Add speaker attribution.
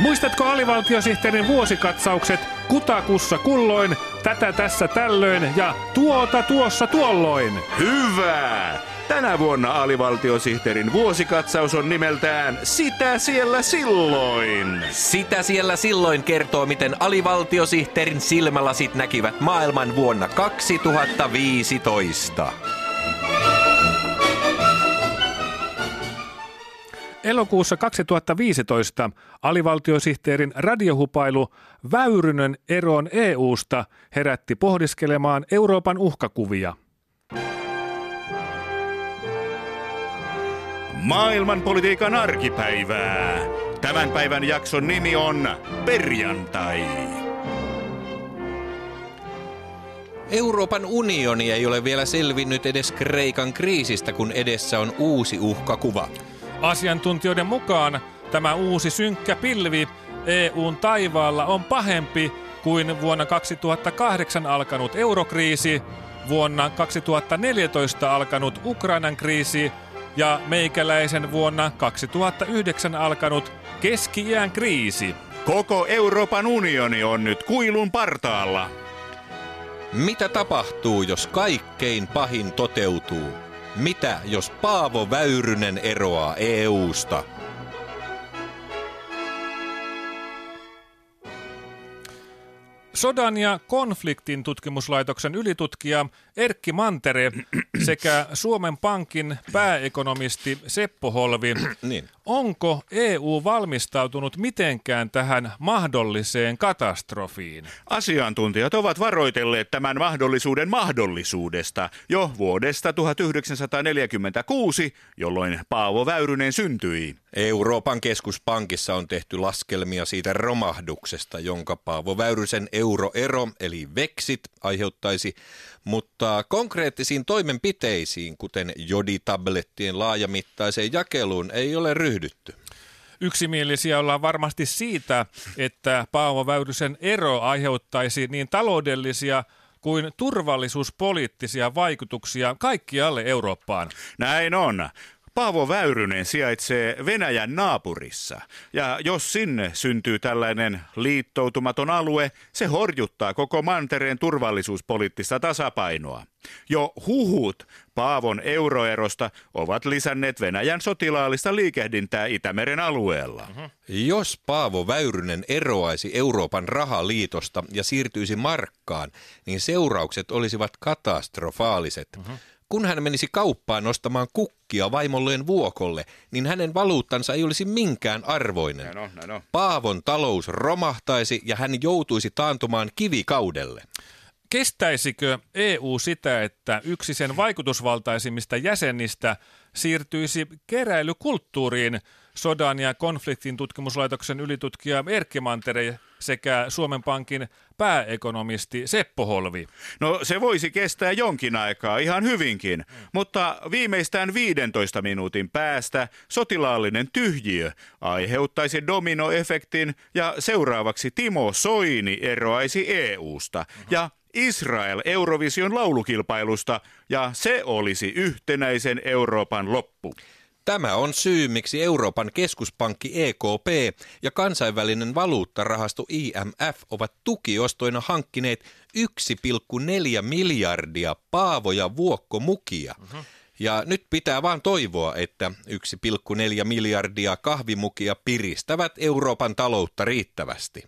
Speaker 1: Muistatko alivaltiosihteerin vuosikatsaukset kutakussa kulloin, tätä tässä tällöin ja tuota tuossa tuolloin?
Speaker 2: Hyvä! Tänä vuonna alivaltiosihteerin vuosikatsaus on nimeltään Sitä siellä silloin.
Speaker 3: Sitä siellä silloin kertoo, miten alivaltiosihteerin silmälasit näkivät maailman vuonna 2015.
Speaker 1: Elokuussa 2015 alivaltiosihteerin radiohupailu Väyrynen eroon EUsta herätti pohdiskelemaan Euroopan uhkakuvia.
Speaker 2: Maailmanpolitiikan arkipäivää. Tämän päivän jakson nimi on Perjantai.
Speaker 3: Euroopan unioni ei ole vielä selvinnyt edes Kreikan kriisistä, kun edessä on uusi uhkakuva.
Speaker 1: Asiantuntijoiden mukaan tämä uusi synkkä pilvi EUn taivaalla on pahempi kuin vuonna 2008 alkanut eurokriisi, vuonna 2014 alkanut Ukrainan kriisi ja meikäläisen vuonna 2009 alkanut keski-iän kriisi.
Speaker 2: Koko Euroopan unioni on nyt kuilun partaalla.
Speaker 3: Mitä tapahtuu, jos kaikkein pahin toteutuu? Mitä, jos Paavo Väyrynen eroaa EUsta?
Speaker 1: Sodan ja konfliktin tutkimuslaitoksen ylitutkija Erkki Mantere sekä Suomen Pankin pääekonomisti Seppo Holvi.
Speaker 3: Niin.
Speaker 1: Onko EU valmistautunut mitenkään tähän mahdolliseen katastrofiin?
Speaker 2: Asiantuntijat ovat varoitelleet tämän mahdollisuuden mahdollisuudesta jo vuodesta 1946, jolloin Paavo Väyrynen syntyi.
Speaker 3: Euroopan keskuspankissa on tehty laskelmia siitä romahduksesta, jonka Paavo Väyrysen euroero eli veksit aiheuttaisi, mutta konkreettisiin toimenpiteisiin, kuten joditablettien laajamittaiseen jakeluun, ei ole ryhdytty.
Speaker 1: Yksimielisiä ollaan varmasti siitä, että Paavo Väyrysen ero aiheuttaisi niin taloudellisia kuin turvallisuuspoliittisia vaikutuksia kaikkialle Eurooppaan.
Speaker 2: Näin on. Paavo Väyrynen sijaitsee Venäjän naapurissa. Ja jos sinne syntyy tällainen liittoutumaton alue, se horjuttaa koko mantereen turvallisuuspoliittista tasapainoa. Jo huhut Paavon euroerosta ovat lisänneet Venäjän sotilaallista liikehdintää Itämeren alueella. Uh-huh.
Speaker 3: Jos Paavo Väyrynen eroaisi Euroopan rahaliitosta ja siirtyisi markkaan, niin seuraukset olisivat katastrofaaliset. Uh-huh. Kun hän menisi kauppaan nostamaan kukkia vaimolleen vuokolle, niin hänen valuuttansa ei olisi minkään arvoinen.
Speaker 2: Näin on, näin on.
Speaker 3: Paavon talous romahtaisi ja hän joutuisi taantumaan kivikaudelle.
Speaker 1: Kestäisikö EU sitä, että yksi sen vaikutusvaltaisimmista jäsenistä siirtyisi keräilykulttuuriin sodan ja konfliktin tutkimuslaitoksen ylitutkija Erkki Mantere sekä Suomen Pankin pääekonomisti Seppo Holvi.
Speaker 2: No se voisi kestää jonkin aikaa ihan hyvinkin, mutta viimeistään 15 minuutin päästä sotilaallinen tyhjiö aiheuttaisi dominoefektin ja seuraavaksi Timo Soini eroaisi EUsta ja Israel Eurovision laulukilpailusta ja se olisi yhtenäisen Euroopan loppu.
Speaker 3: Tämä on syy, miksi Euroopan keskuspankki EKP ja kansainvälinen valuuttarahasto IMF ovat tukiostoina hankkineet 1,4 miljardia paavoja vuokkomukia. Uh-huh. Ja nyt pitää vaan toivoa, että 1,4 miljardia kahvimukia piristävät Euroopan taloutta riittävästi.